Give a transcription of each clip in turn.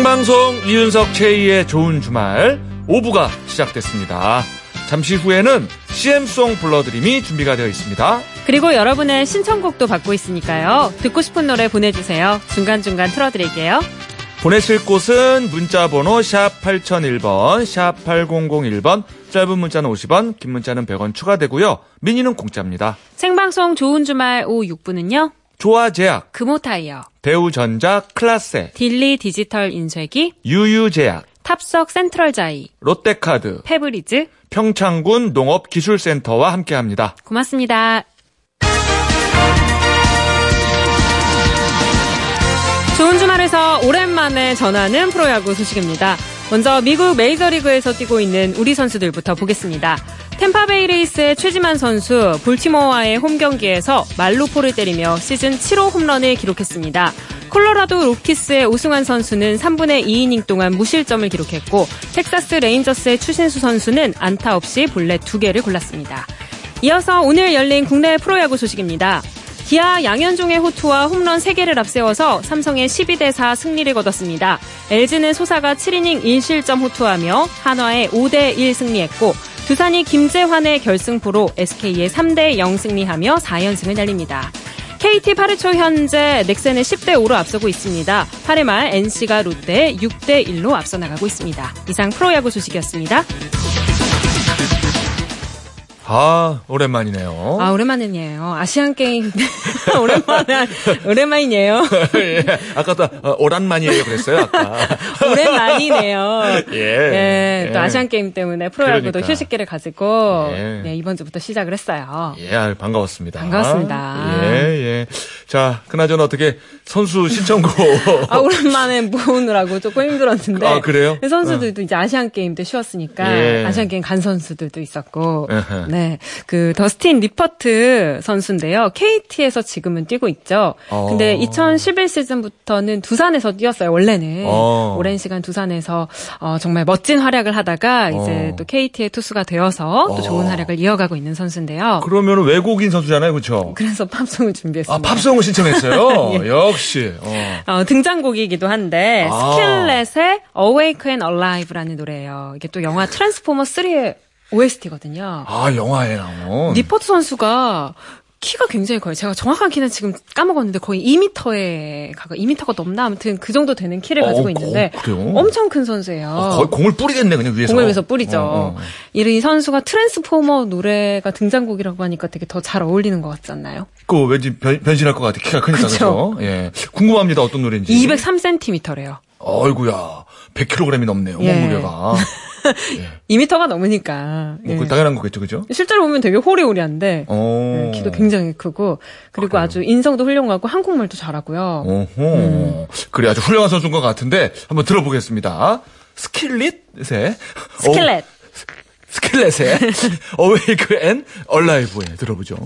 생방송 이윤석 최희의 좋은 주말 5부가 시작됐습니다. 잠시 후에는 CM송 불러드림이 준비가 되어 있습니다. 그리고 여러분의 신청곡도 받고 있으니까요. 듣고 싶은 노래 보내주세요. 중간중간 틀어드릴게요. 보내실 곳은 문자번호 샵 8001번, 샵 8001번, 짧은 문자는 50원, 긴 문자는 100원 추가되고요. 미니는 공짜입니다. 생방송 좋은 주말 오후 6분은요. 조아제약, 금호타이어, 대우전자 클라세, 딜리 디지털 인쇄기, 유유제약, 탑석 센트럴자이, 롯데카드, 페브리즈. 평창군 농업기술센터와 함께합니다. 고맙습니다. 좋은 주말에서 오랜만에 전하는 프로야구 소식입니다. 먼저 미국 메이저리그에서 뛰고 있는 우리 선수들부터 보겠습니다. 탬파베이 레이스의 최지만 선수 볼티모어와의 홈 경기에서 만루포를 때리며 시즌 7호 홈런을 기록했습니다. 콜로라도 로키스의 오승환 선수는 3분의 2이닝 동안 무실점을 기록했고 텍사스 레인저스의 추신수 선수는 안타 없이 볼넷 2개를 골랐습니다. 이어서 오늘 열린 국내 프로야구 소식입니다. 기아 양현종의 호투와 홈런 3개를 앞세워서 삼성에 12대 4 승리를 거뒀습니다. LG는 소사가 7이닝 1실점 호투하며 한화에 5대 1 승리했고 두산이 김재환의 결승포로 SK에 3대 0 승리하며 4연승을 달립니다. KT 8회 초 현재 넥센의 10대 5로 앞서고 있습니다. 8회 말 NC가 롯데 6대 1로 앞서 나가고 있습니다. 이상 프로야구 소식이었습니다. 아, 오랜만이네요. 아, 오랜만이에요. 아시안 게임. 오랜만에, 오랜만이네요. 예, 아까도 어, 오란만이에요 그랬어요, 아까. 오랜만이네요. 예. 예, 또 예. 아시안 게임 때문에 프로야구도 그러니까. 휴식기를 가지고 예. 네, 이번 주부터 시작을 했어요. 예, 반가웠습니다. 반갑습니다. 예, 예. 자, 그나저나 어떻게 선수 신청곡. 아, 오랜만에 모으느라고 조금 힘들었는데. 아, 그래요? 선수들도 이제 아시안 게임 때 쉬었으니까 예. 아시안 게임 간 선수들도 있었고. 에헤. 네. 그 더스틴 니퍼트 선수인데요. KT에서 지금은 뛰고 있죠. 어. 근데 2011 시즌부터는 두산에서 뛰었어요. 원래는. 어. 오랜 시간 두산에서 어, 정말 멋진 활약을 하다가 이제 어. 또 KT의 투수가 되어서 또 좋은 어. 활약을 이어가고 있는 선수인데요. 그러면 외국인 선수잖아요, 그렇죠? 그래서 팝송을 준비했습니다. 아, 팝송을 신청했어요. 예. 역시. 어. 어, 등장곡이기도 한데 아. 스킬렛의 Awake and Alive라는 노래예요. 이게 또 영화 트랜스포머 3의 OST거든요. 아, 영화에 나온. 니퍼트 선수가 키가 굉장히 커요. 제가 정확한 키는 지금 까먹었는데 거의 2m에 가까 2m가 넘나 아무튼 그 정도 되는 키를 어, 가지고 어, 있는데 그래요? 엄청 큰 선수예요. 어, 거의 공을 뿌리겠네, 그냥 위에서. 공을 위에서 뿌리죠. 어, 어. 이 선수가 트랜스포머 노래가 등장곡이라고 하니까 되게 더 잘 어울리는 것 같지 않나요? 그 왠지 변, 변신할 것 같아. 키가 크니까, 그쵸. 그죠? 예. 궁금합니다, 어떤 노래인지. 203cm래요. 어이구야. 100kg이 넘네요, 예. 몸무게가. 2m가 넘으니까. 뭐, 예. 그 당연한 거겠죠, 그죠? 실제로 보면 되게 호리호리한데 어. 네, 키도 굉장히 크고 그리고 그래요? 아주 인성도 훌륭하고 한국말도 잘하고요. 오호. 음. 그래, 아주 훌륭한 선수인 것 같은데, 한번 들어보겠습니다. 스킬릿의. 스킬렛. 스킬렛의 Awake and Alive에 들어보죠.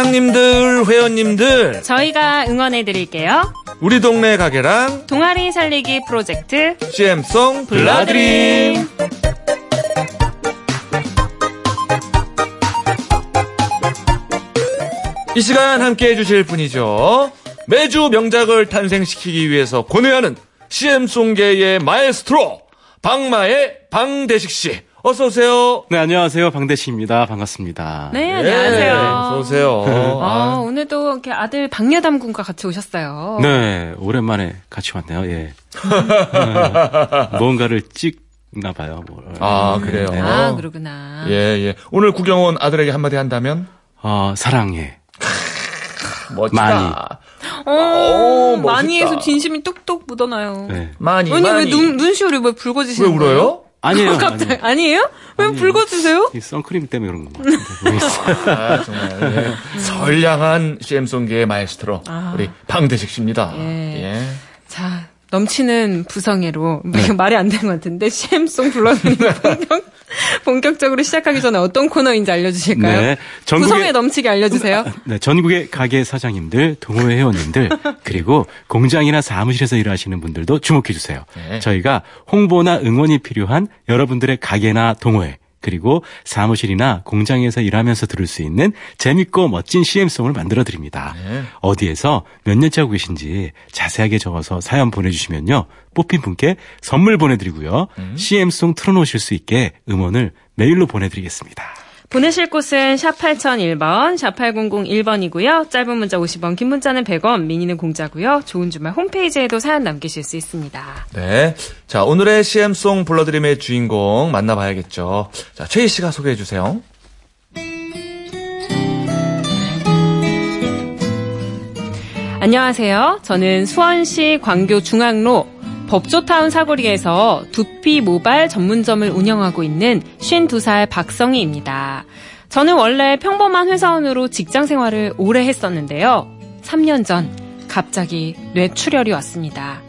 사장님들, 회원님들, 저희가 응원해 드릴게요. 우리 동네 가게랑 동아리 살리기 프로젝트 CM송 불러드림. 이 시간 함께 해주실 분이죠. 매주 명작을 탄생시키기 위해서 고뇌하는 CM송계의 마에스트로, 방마의 방대식 씨. 어서 오세요. 네, 안녕하세요. 방대식입니다. 반갑습니다. 네, 안녕하세요. 어서 오세요. 아, 아, 오늘도 이렇게 아들 박예담 군과 같이 오셨어요. 네, 오랜만에 같이 왔네요. 예. 네, 뭔가를 찍나 봐요. 뭐. 아, 그래요. 아, 그러구나. 예, 예. 오늘 구경 온 아들에게 한마디 한다면? 어, 사랑해. 멋지다. 많이. 어, 오, 멋있다. 많이에서 진심이 뚝뚝 묻어나요. 네. 많이, 아니, 왜 많이. 눈, 눈시울이 왜왜 붉어지시는 거예요? 울어요? 아니에요. 갑자기, 아니에요. 아니에요? 왜 아니에요. 붉어지세요? 이 선크림 때문에 그런. 모르겠어요. 아, 정말. 예. 선량한 CM송계의 마에스트로, 아. 우리 방대식 씨입니다. 예. 예. 자, 넘치는 부성애로 네. 말이 안 되는 것 같은데 CM송 불러드리는 본격, 본격적으로 시작하기 전에 어떤 코너인지 알려주실까요? 네, 전국의, 부성애 넘치게 알려주세요. 네, 전국의 가게 사장님들, 동호회 회원님들 그리고 공장이나 사무실에서 일하시는 분들도 주목해 주세요. 네. 저희가 홍보나 응원이 필요한 여러분들의 가게나 동호회 그리고 사무실이나 공장에서 일하면서 들을 수 있는 재밌고 멋진 CM송을 만들어 드립니다. 네. 어디에서 몇 년째 하고 계신지 자세하게 적어서 사연 보내주시면요. 뽑힌 분께 선물 보내드리고요. 음. CM송 틀어놓으실 수 있게 음원을 메일로 보내드리겠습니다. 보내실 곳은 샵 8001번, 샵 8001번이고요. 짧은 문자 50원, 긴 문자는 100원, 미니는 공짜고요. 좋은 주말 홈페이지에도 사연 남기실 수 있습니다. 네. 자, 오늘의 CM송 불러드림의 주인공 만나봐야겠죠. 자, 최희 씨가 소개해 주세요. 안녕하세요. 저는 수원시 광교 중앙로 법조타운 사거리에서 두피 모발 전문점을 운영하고 있는 52살 박성희입니다. 저는 원래 평범한 회사원으로 직장 생활을 오래 했었는데요. 3년 전 갑자기 뇌출혈이 왔습니다.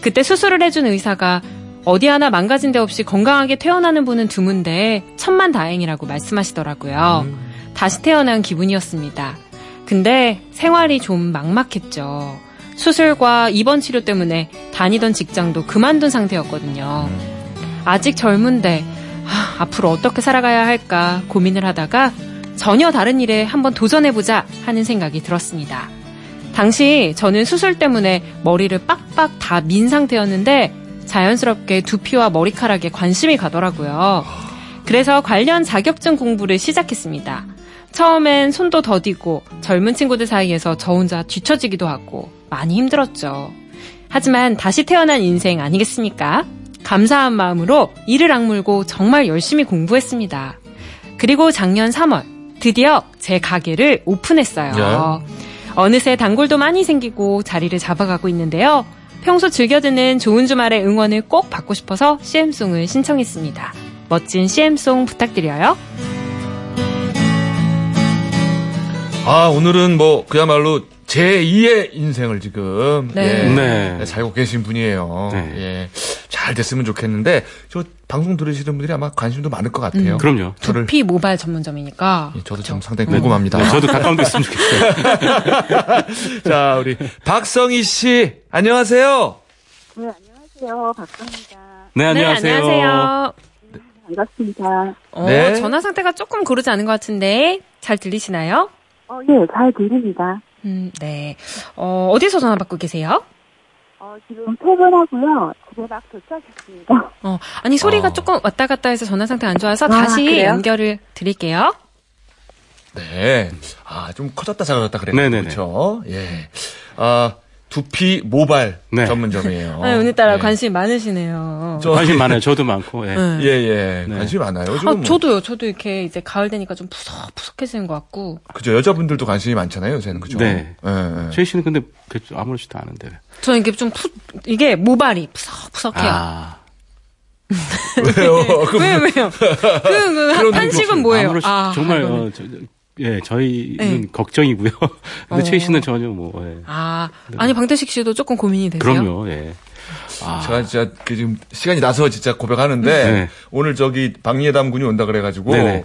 그때 수술을 해준 의사가 어디 하나 망가진 데 없이 건강하게 퇴원하는 분은 드문데 천만 다행이라고 말씀하시더라고요. 음. 다시 태어난 기분이었습니다. 근데 생활이 좀 막막했죠. 수술과 입원 치료 때문에 다니던 직장도 그만둔 상태였거든요. 아직 젊은데 하, 앞으로 어떻게 살아가야 할까 고민을 하다가 전혀 다른 일에 한번 도전해보자 하는 생각이 들었습니다. 당시 저는 수술 때문에 머리를 빡빡 다 민 상태였는데 자연스럽게 두피와 머리카락에 관심이 가더라고요. 그래서 관련 자격증 공부를 시작했습니다. 처음엔 손도 더디고 젊은 친구들 사이에서 저 혼자 뒤처지기도 하고 많이 힘들었죠. 하지만 다시 태어난 인생 아니겠습니까? 감사한 마음으로 이를 악물고 정말 열심히 공부했습니다. 그리고 작년 3월 드디어 제 가게를 오픈했어요. 네. 어느새 단골도 많이 생기고 자리를 잡아가고 있는데요. 평소 즐겨 듣는 좋은 주말의 응원을 꼭 받고 싶어서 CM송을 신청했습니다. 멋진 CM송 부탁드려요. 아, 오늘은 뭐, 그야말로 제2의 인생을 지금 네. 예, 네. 살고 계신 분이에요. 네. 예. 잘 됐으면 좋겠는데 저 방송 들으시는 분들이 아마 관심도 많을 것 같아요. 음, 그럼요. 저를 두피 모발 전문점이니까. 예, 저도 참 상당히 네. 궁금합니다. 네, 저도 가까운 데 있으면 좋겠어요. 자, 우리 박성희 씨 안녕하세요. 네, 안녕하세요. 박성희입니다. 네, 안녕하세요. 네, 안녕하세요. 네, 반갑습니다. 어, 네. 전화 상태가 조금 고르지 않은 것 같은데 잘 들리시나요? 어, 예, 잘 들립니다. 음, 네. 어, 어디서 전화 받고 계세요? 어, 지금 퇴근하고요. 집에 막 도착했습니다. 어, 아니, 소리가 어. 조금 왔다 갔다 해서 전화 상태 안 좋아서 아, 다시 그래요? 연결을 드릴게요. 네. 아, 좀 커졌다 작아졌다 그래요. 네네네. 그렇죠. 예. 아, 두피 모발 네. 전문점이에요. 아, 오늘따라 네. 관심이 많으시네요. 저, 관심 많아요. 저도 많고. 예, 네. 예. 예. 네. 관심이 많아요. 아, 뭐. 저도요. 저도 이렇게 이제 가을 되니까 좀 푸석푸석해지는 것 같고. 그죠. 여자분들도 관심이 많잖아요. 요새는 그죠. 네. 예, 예. 최희 씨는 근데 아무렇지도 않은데. 저는 이게 좀 푸, 이게 모발이 푸석푸석해요. 아. 왜요? 왜요, 왜요? 그, 그, 한식은 뭐예요? 아무렇지, 아, 정말, 어, 저, 예, 저희는 네. 걱정이고요. 근데 어. 최희 씨는 전혀 뭐. 예. 아, 아니 방태식 씨도 조금 고민이 되세요? 그럼요. 예. 아. 제가 진짜 그 지금 시간이 나서 진짜 고백하는데 네. 오늘 저기 박예담 군이 온다 그래가지고 네네.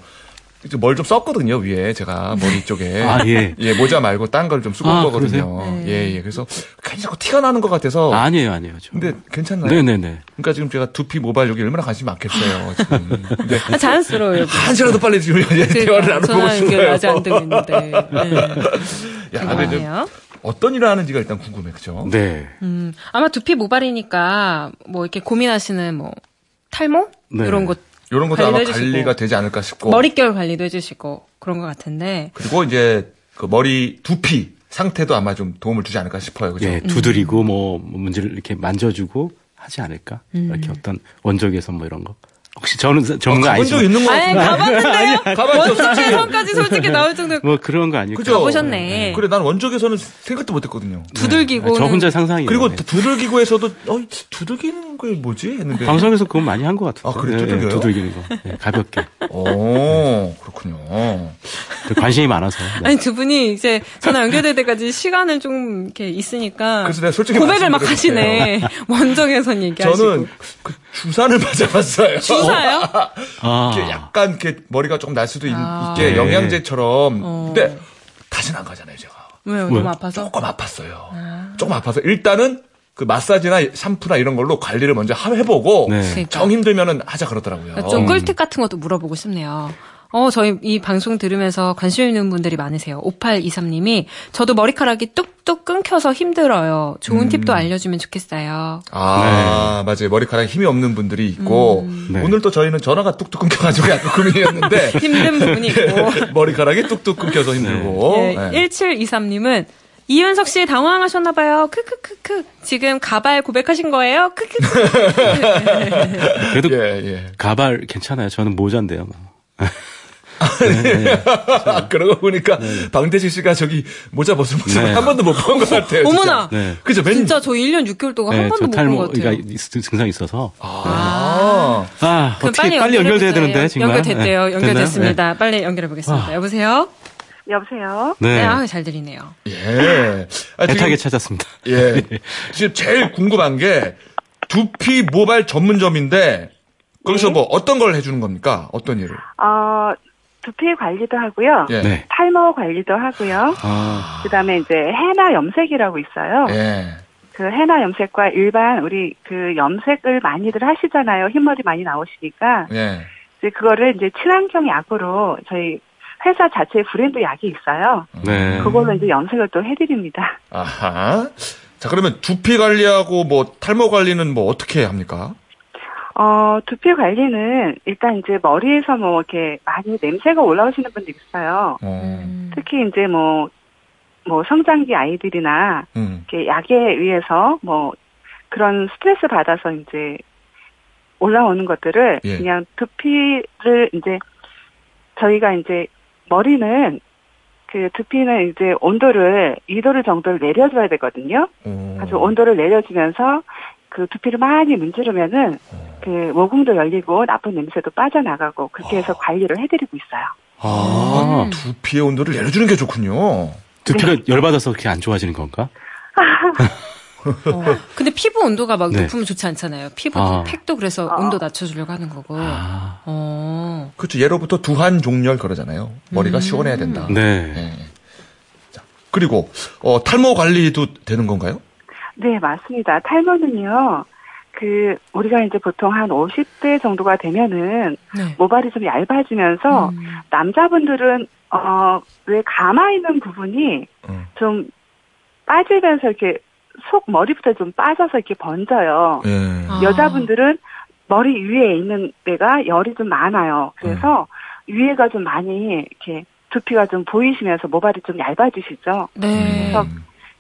뭘 좀 썼거든요 위에 제가 머리 쪽에 아, 예. 예 모자 말고 딴 걸 좀 쓰고 아, 온 거거든요. 네. 예, 예. 그래서 괜히 자꾸 티가 나는 것 같아서 아, 니에요 아니에요. 저. 근데 괜찮나요? 네네네. 그러니까 지금 제가 두피 모발 여기 얼마나 관심이 많겠어요. 지금. 근데 아, 자연스러워요. 한 시간도 빨리 지금 그러니까, 대화를 나눠보고 싶어요. 아직 안 되고 있는데. 네. 야, 근데 어떤 일을 하는지가 일단 궁금해, 그죠? 네. 음, 아마 두피 모발이니까 뭐 이렇게 고민하시는 뭐 탈모 네. 이런 것 이런 것도 아마 해주시고, 관리가 되지 않을까 싶고 머릿결 관리도 해주시고 그런 것 같은데 그리고 이제 그 머리 두피 상태도 아마 좀 도움을 주지 않을까 싶어요. 그죠? 예, 두드리고 뭐 문제를 이렇게 만져주고 하지 않을까? 음. 이렇게 어떤 원적외선 뭐 이런 거. 혹시 저는 전문가 어, 아니죠? 있는 거 아니, 가봤는데요? 가봤죠. 원적외선까지 솔직히 나올 정도. 뭐 그런 거 아니고. 그죠? 가보셨네. 네. 그래, 난 원적외선은 생각도 못 했거든요. 두들기고. 네. 저 혼자 상상이 그리고 네. 두들기고에서도, 어, 두들기는 게 뭐지? 했는데. 방송에서 그건 많이 한 것 같아요. 아, 그래, 두들겨요? 네, 두들기는 거. 네, 가볍게. 오, 그렇군요. 관심이 많아서. 네. 아니, 두 분이 이제 전화 연결될 때까지 시간을 좀 이렇게 있으니까. 그래서 내가 솔직히 고백을 막 하시네. 원정에선 얘기하시고. 저는 그 주사를 맞아봤어요. 주사요? 아. 약간 이렇게 머리가 조금 날 수도 아. 있게 네. 영양제처럼. 어. 근데 다시는 안 가잖아요, 제가. 왜요? 너무 아파서? 조금 아팠어요. 아. 조금 아파서 일단은 그 마사지나 샴푸나 이런 걸로 관리를 먼저 해보고 네. 그러니까. 정 힘들면은 하자 그러더라고요. 좀 꿀팁 같은 것도 물어보고 싶네요. 어, 저희 이 방송 들으면서 관심 있는 분들이 많으세요. 5823님이 저도 머리카락이 뚝뚝 끊겨서 힘들어요. 좋은 음. 팁도 알려주면 좋겠어요. 아, 네. 맞아요. 머리카락에 힘이 없는 분들이 있고 음. 네. 오늘 또 저희는 전화가 뚝뚝 끊겨가지고 약간 고민이었는데 힘든 부분이 있고 머리카락이 뚝뚝 끊겨서 힘들고 네. 네. 1723님은 이윤석 씨 당황하셨나 봐요. 크크크크. 지금 가발 고백하신 거예요? 크크크. 그래도 예, 예. 가발 괜찮아요. 저는 모자인데요. 네, 네. 그러고 보니까 네. 방대식 씨가 저기 모자 벗은 모습을 네. 한 번도 못 본 것 같아요. 어머나. 네. 그죠? 맨... 진짜 저 1년 6개월 동안 한 번도 못 본 것 같아요. 증상이 있어서. 아. 아, 어떻게 빨리, 빨리 연결돼야 되는데 정말. 연결됐대요. 연결됐습니다. 빨리 연결해 보겠습니다. 아. 여보세요? 여보세요? 네. 네, 아, 잘 들리네요. 예. 아, 애타게 찾았습니다. 예. 지금 제일 궁금한 게 두피 모발 전문점인데 거기서 네. 뭐 어떤 걸 해주는 겁니까? 어떤 일을? 어, 두피 관리도 하고요. 예. 네. 탈모 관리도 하고요. 아. 그다음에 이제 해나 염색이라고 있어요. 예. 그 해나 염색과 일반 우리 그 염색을 많이들 하시잖아요. 흰머리 많이 나오시니까. 예. 이제 그거를 이제 친환경 약으로 저희 회사 자체의 브랜드 약이 있어요. 네. 그걸로 이제 염색을 또 해드립니다. 아하. 자, 그러면 두피 관리하고 뭐 탈모 관리는 뭐 어떻게 합니까? 어, 두피 관리는 일단 이제 머리에서 뭐 이렇게 많이 냄새가 올라오시는 분들 있어요. 음. 특히 이제 뭐, 뭐 성장기 아이들이나 음. 이렇게 약에 의해서 뭐 그런 스트레스 받아서 이제 올라오는 것들을 예. 그냥 두피를 이제 저희가 이제 머리는 그 두피는 이제 온도를 2도를 정도를 내려줘야 되거든요. 음. 아주 온도를 내려주면서 그 두피를 많이 문지르면은 음. 그 모공도 열리고 나쁜 냄새도 빠져나가고 그렇게 해서 아. 관리를 해드리고 있어요. 아, 음. 두피의 온도를 내려주는 게 좋군요. 두피가 네. 열받아서 그렇게 안 좋아지는 건가? 어. 근데 피부 온도가 막 네. 높으면 좋지 않잖아요. 피부 아. 팩도 그래서 어. 온도 낮춰주려고 하는 거고. 아. 어. 그렇죠. 예로부터 두한 종렬 그러잖아요. 머리가 음. 시원해야 된다. 네. 네. 자, 그리고 어, 탈모 관리도 되는 건가요? 네, 맞습니다. 탈모는요. 그 우리가 이제 보통 한 50대 정도가 되면은 네. 모발이 좀 얇아지면서 음. 남자분들은 어왜 감아 있는 부분이 음. 좀 빠지면서 이렇게 속 머리부터 좀 빠져서 이렇게 번져요. 네. 여자분들은 머리 위에 있는 데가 열이 좀 많아요. 그래서 음. 위에가 좀 많이 이렇게 두피가 좀 보이시면서 모발이 좀 얇아지시죠. 네. 그래서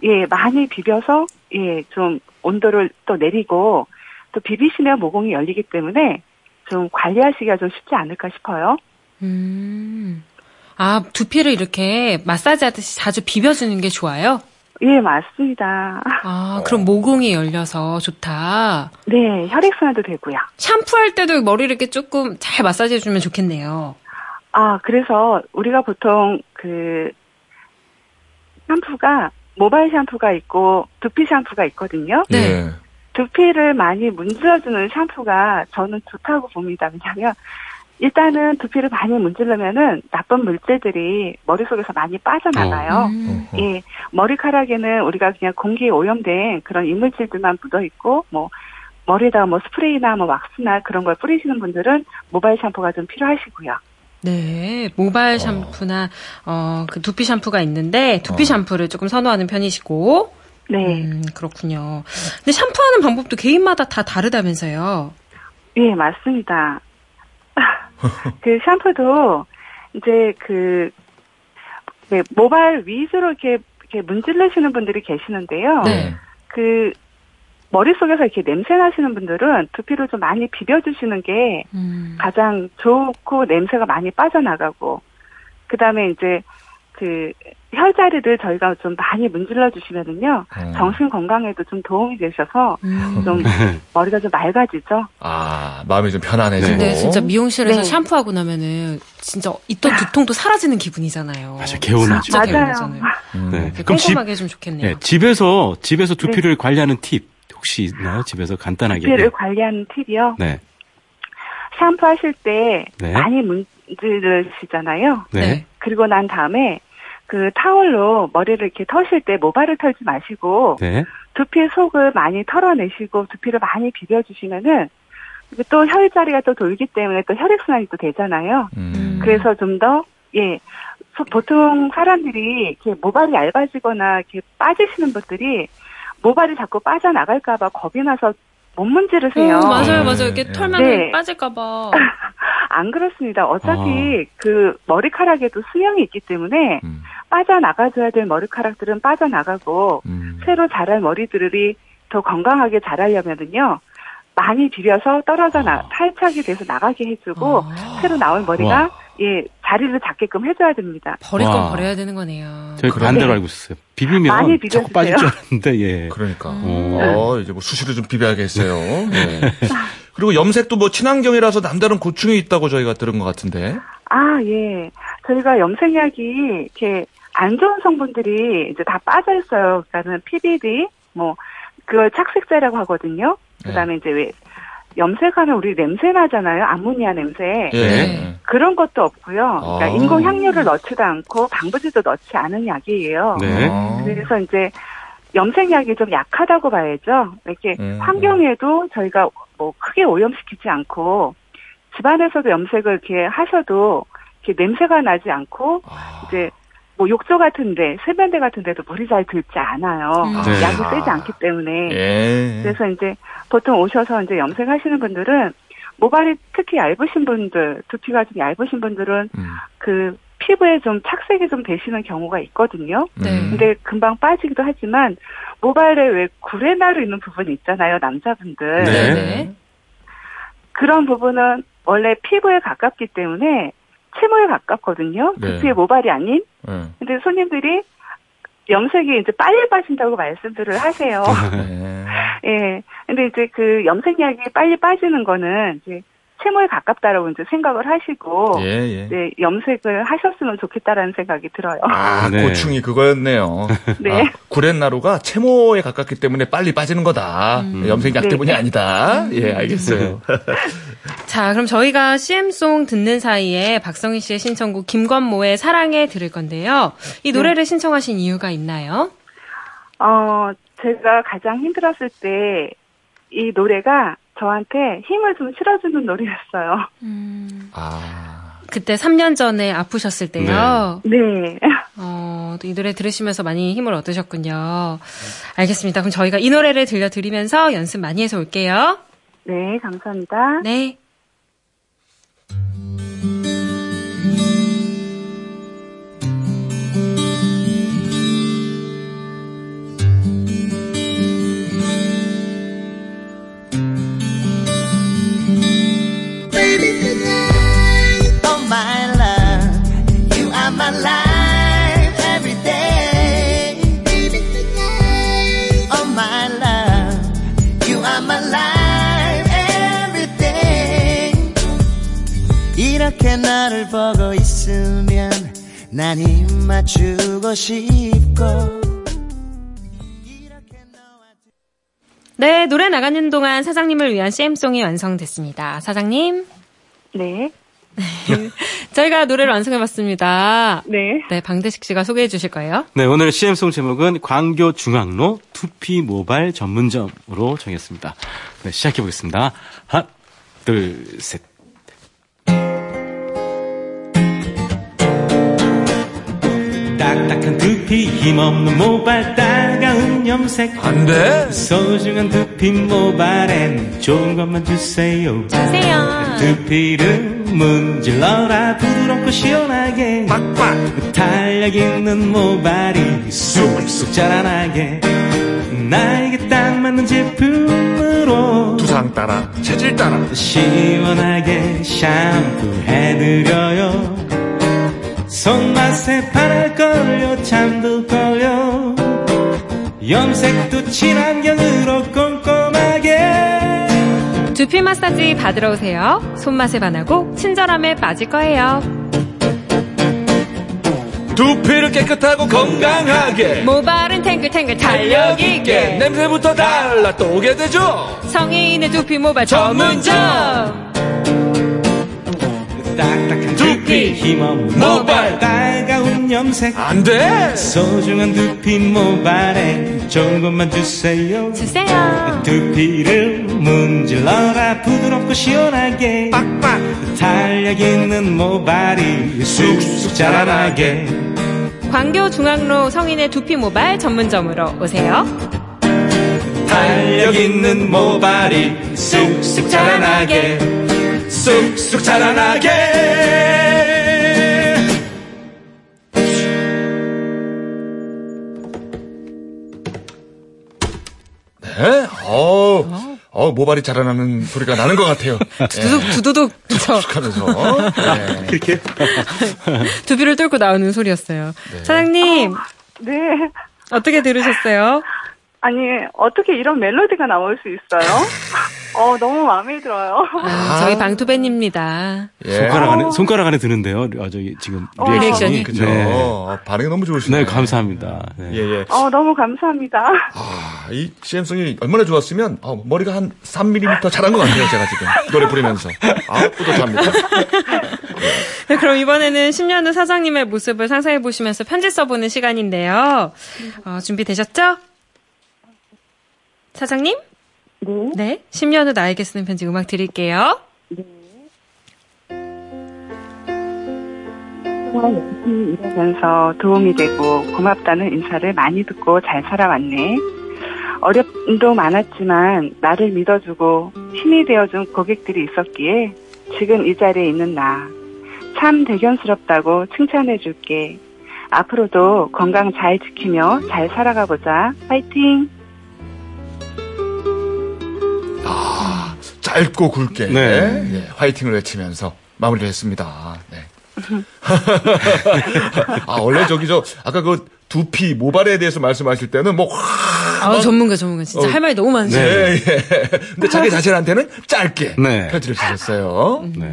예 많이 비벼서 예 좀 온도를 또 내리고 또 비비시면 모공이 열리기 때문에 좀 관리하시기가 좀 쉽지 않을까 싶어요. 음. 아, 두피를 이렇게 마사지 하듯이 자주 비벼주는 게 좋아요? 예, 맞습니다. 아, 그럼 모공이 열려서 좋다. 네, 혈액순환도 되고요. 샴푸할 때도 머리를 이렇게 조금 잘 마사지 해주면 좋겠네요. 아, 그래서 우리가 보통 그 샴푸가 모바일 샴푸가 있고 두피 샴푸가 있거든요. 네. 두피를 많이 문질러주는 샴푸가 저는 좋다고 봅니다. 왜냐하면 일단은 두피를 많이 문질르면은 나쁜 물질들이 머릿속에서 많이 빠져나가요. 어. 음. 예. 머리카락에는 우리가 그냥 공기에 오염된 그런 이물질들만 묻어 있고 뭐 머리에다가 뭐 스프레이나 뭐 왁스나 그런 걸 뿌리시는 분들은 모바일 샴푸가 좀 필요하시고요. 네, 모바일 샴푸나 어, 그 두피 샴푸가 있는데 두피 어. 샴푸를 조금 선호하는 편이시고 네. 음, 그렇군요. 근데 샴푸하는 방법도 개인마다 다 다르다면서요? 예, 맞습니다. 그 샴푸도 이제 그 네, 모발 위주로 이렇게 이렇게 문질르시는 분들이 계시는데요. 네. 그 머릿속에서 이렇게 냄새 나시는 분들은 두피를 좀 많이 비벼주시는 게 음. 가장 좋고 냄새가 많이 빠져나가고, 그 다음에 이제 그 혈자리를 저희가 좀 많이 문질러 주시면은요 음. 정신 건강에도 좀 도움이 되셔서 음. 좀 머리가 좀 맑아지죠. 아 마음이 좀 편안해지고. 네, 진짜 미용실에서 네. 샴푸하고 나면은 진짜 있던 두통도 사라지는 기분이잖아요. 맞아 개운하죠. 맞아요. 개운하잖아요. 음. 네. 그럼 꼼꼼하게 집, 좀 좋겠네요. 네, 집에서 집에서 두피를 네. 관리하는 팁 혹시 있나요? 집에서 간단하게. 두피를 네. 관리하는 팁이요. 네. 샴푸하실 때 네. 많이 문지르시잖아요. 네. 그리고 난 다음에 그 타월로 머리를 이렇게 터실 때 모발을 털지 마시고 네. 두피 속을 많이 털어내시고 두피를 많이 비벼주시면은 또 혈자리가 또 돌기 때문에 또 혈액순환이 또 되잖아요. 음. 그래서 좀 더, 예, 보통 사람들이 이렇게 모발이 얇아지거나 이렇게 빠지시는 분들이 모발이 자꾸 빠져나갈까봐 겁이 나서 못 문지르세요. 음, 맞아요, 맞아요. 이렇게 네. 털면 네. 빠질까봐. 안 그렇습니다. 어차피 아. 그 머리카락에도 수명이 있기 때문에 음. 빠져나가줘야 될 머리카락들은 빠져나가고 음. 새로 자랄 머리들이 더 건강하게 자라려면은요. 많이 비벼서 떨어져 나, 아. 탈착이 돼서 나가게 해주고 아. 새로 나올 머리가 와. 예 자리를 잡게끔 해줘야 됩니다. 버릴 건 버려야 되는 거네요. 저희 반대로 네. 알고 있었어요. 비비면 많이 자꾸 빠질 줄 알았는데 예. 그러니까 음. 어, 이제 뭐 수시로 좀 비벼야겠어요. 예. 그리고 염색도 뭐 친환경이라서 남다른 고충이 있다고 저희가 들은 것 같은데. 아 예. 저희가 염색약이 이렇게 안 좋은 성분들이 이제 다 빠져 있어요. 그러니까는 PBD 뭐 그걸 착색제라고 하거든요. 그다음에 네. 이제 왜 염색하면 우리 냄새 나잖아요. 암모니아 냄새. 네. 그런 것도 없고요. 그러니까 아. 인공 향료를 넣지도 않고 방부제도 넣지 않은 약이에요. 네. 그래서 이제 염색약이 좀 약하다고 봐야죠. 이렇게 음. 환경에도 저희가 뭐 크게 오염시키지 않고 집안에서도 염색을 이렇게 하셔도 이렇게 냄새가 나지 않고 아. 이제 뭐 욕조 같은데 세면대 같은데도 물이 잘 들지 않아요. 음. 네. 약이 세지 않기 때문에. 예. 그래서 이제 보통 오셔서 이제 염색하시는 분들은 모발이 특히 얇으신 분들, 두피가 좀 얇으신 분들은 음. 그 피부에 좀 착색이 좀 되시는 경우가 있거든요. 네. 근데 금방 빠지기도 하지만 모발에 왜 구레나루 있는 부분이 있잖아요, 남자분들. 네. 네. 그런 부분은 원래 피부에 가깝기 때문에 채모에 가깝거든요. 네. 두피의 모발이 아닌. 네. 근데 손님들이 염색이 이제 빨리 빠진다고 말씀들을 하세요. 네. 예. 근데 이제 그 염색약이 빨리 빠지는 거는 이제 채모에 가깝다라고 이제 생각을 하시고 예, 예. 이제 염색을 하셨으면 좋겠다라는 생각이 들어요. 아, 네. 고충이 그거였네요. 네. 아, 구렛나루가 채모에 가깝기 때문에 빨리 빠지는 거다. 음. 염색약 네. 때문이 아니다. 예, 알겠어요. 자, 그럼 저희가 CM송 듣는 사이에 박성희 씨의 신청곡 김건모의 사랑에 들을 건데요. 이 노래를 네. 신청하신 이유가 있나요? 어, 제가 가장 힘들었을 때 이 노래가 저한테 힘을 좀 실어주는 노래였어요. 음. 아. 그때 3년 전에 아프셨을 때요. 네. 네. 어, 이 노래 들으시면서 많이 힘을 얻으셨군요. 알겠습니다. 그럼 저희가 이 노래를 들려드리면서 연습 많이 해서 올게요. 네, 감사합니다. 네. 나를 보고 있으면 난 입 맞추고 싶고 네, 노래 나가는 동안 사장님을 위한 CM송이 완성됐습니다. 사장님. 네. 저희가 노래를 완성해봤습니다. 네. 네, 방대식 씨가 소개해 주실 거예요. 네, 오늘 CM송 제목은 광교 중앙로 투피 모발 전문점으로 정했습니다. 네, 시작해 보겠습니다. 하나, 둘, 셋. 딱딱한 두피 힘없는 모발 따가운 염색. 안돼. 소중한 두피 모발엔 좋은 것만 주세요. 주세요. 두피를 문질러라 부드럽고 시원하게. 빡빡 탄력 있는 모발이 쑥쑥 자라나게. 나에게 딱 맞는 제품으로 두상 따라 체질 따라. 시원하게 샴푸 해드려요 손맛에 반할 걸요 잠도 걸려. 염색도 친환경으로 꼼꼼하게. 두피 마사지 받으러 오세요. 손맛에 반하고 친절함에 빠질 거예요. 두피를 깨끗하고 건강하게. 모발은 탱글탱글 탄력 있게. 냄새부터 달라 또 오게 되죠? 성인의 두피 모발 전문점 두피 힘없는 모발. 따가운 염색. 안돼. 소중한 두피 모발에 좋은 것만 주세요. 주세요. 두피를 문질러라. 부드럽고 시원하게. 빡빡. 탄력 있는 모발이 쑥쑥 자라나게. 광교 중앙로 성인의 두피 모발 전문점으로 오세요. 탄력 있는 모발이 쑥쑥 자라나게. 쑥쑥 자라나게 네? 어, 어, 모발이 자라나는 소리가 나는 것 같아요. 두두둑, 네. 두두둑. 툭툭 하면서. 네. 이렇게. 두피를 뚫고 나오는 소리였어요. 네. 사장님. 어, 네. 어떻게 들으셨어요? 아니, 어떻게 이런 멜로디가 나올 수 있어요? 어, 너무 마음에 들어요. 아, 저희 방투벤입니다. 예. 손가락 안에, 손가락 안에 드는데요. 아, 저기, 지금, 어, 리액션이. 그죠. 네. 어, 반응이 너무 좋으시네요. 네, 감사합니다. 네. 예, 예. 어, 너무 감사합니다. 아, 이 CM성이 얼마나 좋았으면, 어, 머리가 한 3mm 자란 것 같아요, 제가 지금. 노래 부르면서. 아, 뿌듯합니다. 네, 그럼 이번에는 10년 후 사장님의 모습을 상상해 보시면서 편지 써보는 시간인데요. 어, 준비되셨죠? 사장님? 네. 네. 10년 후 나에게 쓰는 편지 음악 드릴게요. 네. 정말 열심히 일하면서 도움이 되고 고맙다는 인사를 많이 듣고 잘 살아왔네. 어렵도 많았지만 나를 믿어주고 힘이 되어준 고객들이 있었기에 지금 이 자리에 있는 나. 참 대견스럽다고 칭찬해줄게. 앞으로도 건강 잘 지키며 잘 살아가보자. 파이팅! 짧고 굵게 네. 예, 화이팅을 외치면서 마무리를 했습니다. 네. 아, 원래 저기 저 아까 그 두피 모발에 대해서 말씀하실 때는 뭐 아, 전문가, 전문가. 진짜 어, 할 말이 너무 많으 네, 예. 근데 자기 자신한테는 짧게 네. 편지를 주셨어요. 네.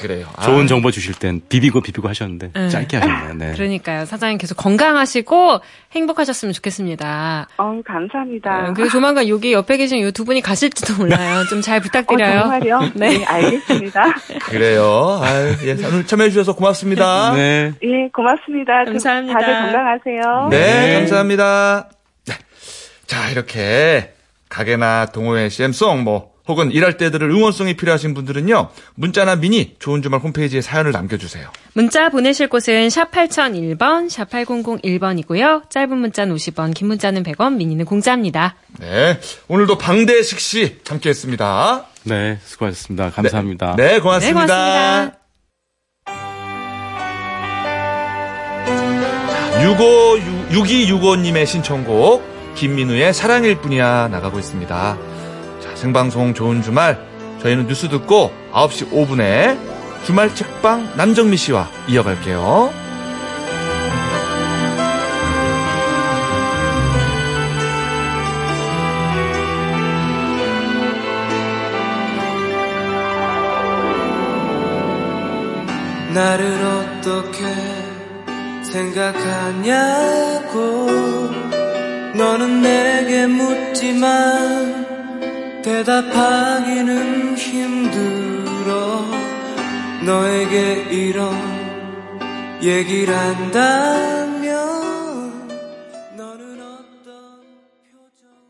그래요. 좋은 아. 정보 주실 땐 비비고 비비고 하셨는데 네. 짧게 하셨네요. 네. 그러니까요. 사장님 계속 건강하시고 행복하셨으면 좋겠습니다. 어, 감사합니다. 네, 그리고 조만간 여기 옆에 계신 이 두 분이 가실지도 몰라요. 좀 잘 부탁드려요. 어, 정말요? 네. 네. 알겠습니다. 그래요. 아유, 예, 오늘 참여해 주셔서 고맙습니다. 네. 예, 고맙습니다. 감사합니다. 다들 건강하세요. 네, 네. 감사합니다. 자, 이렇게 가게나 동호회 CM송 뭐 혹은 일할 때들을 응원송이 필요하신 분들은요. 문자나 미니 좋은 주말 홈페이지에 사연을 남겨주세요. 문자 보내실 곳은 샵 8001번, 샵 8001번이고요. 짧은 문자는 50원, 긴 문자는 100원, 미니는 공짜입니다. 네. 오늘도 방대식 씨 함께했습니다. 네. 수고하셨습니다. 감사합니다. 네, 네 고맙습니다. 네, 고맙습니다. 6265님의 신청곡 김민우의 사랑일 뿐이야 나가고 있습니다. 자, 생방송 좋은 주말. 저희는 뉴스 듣고 9시 5분에 주말 책방 남정미 씨와 이어갈게요. 나를 어떻게 생각하냐고 너는 내게 묻지만 대답하기는 힘들어. 너에게 이런 얘기를 한다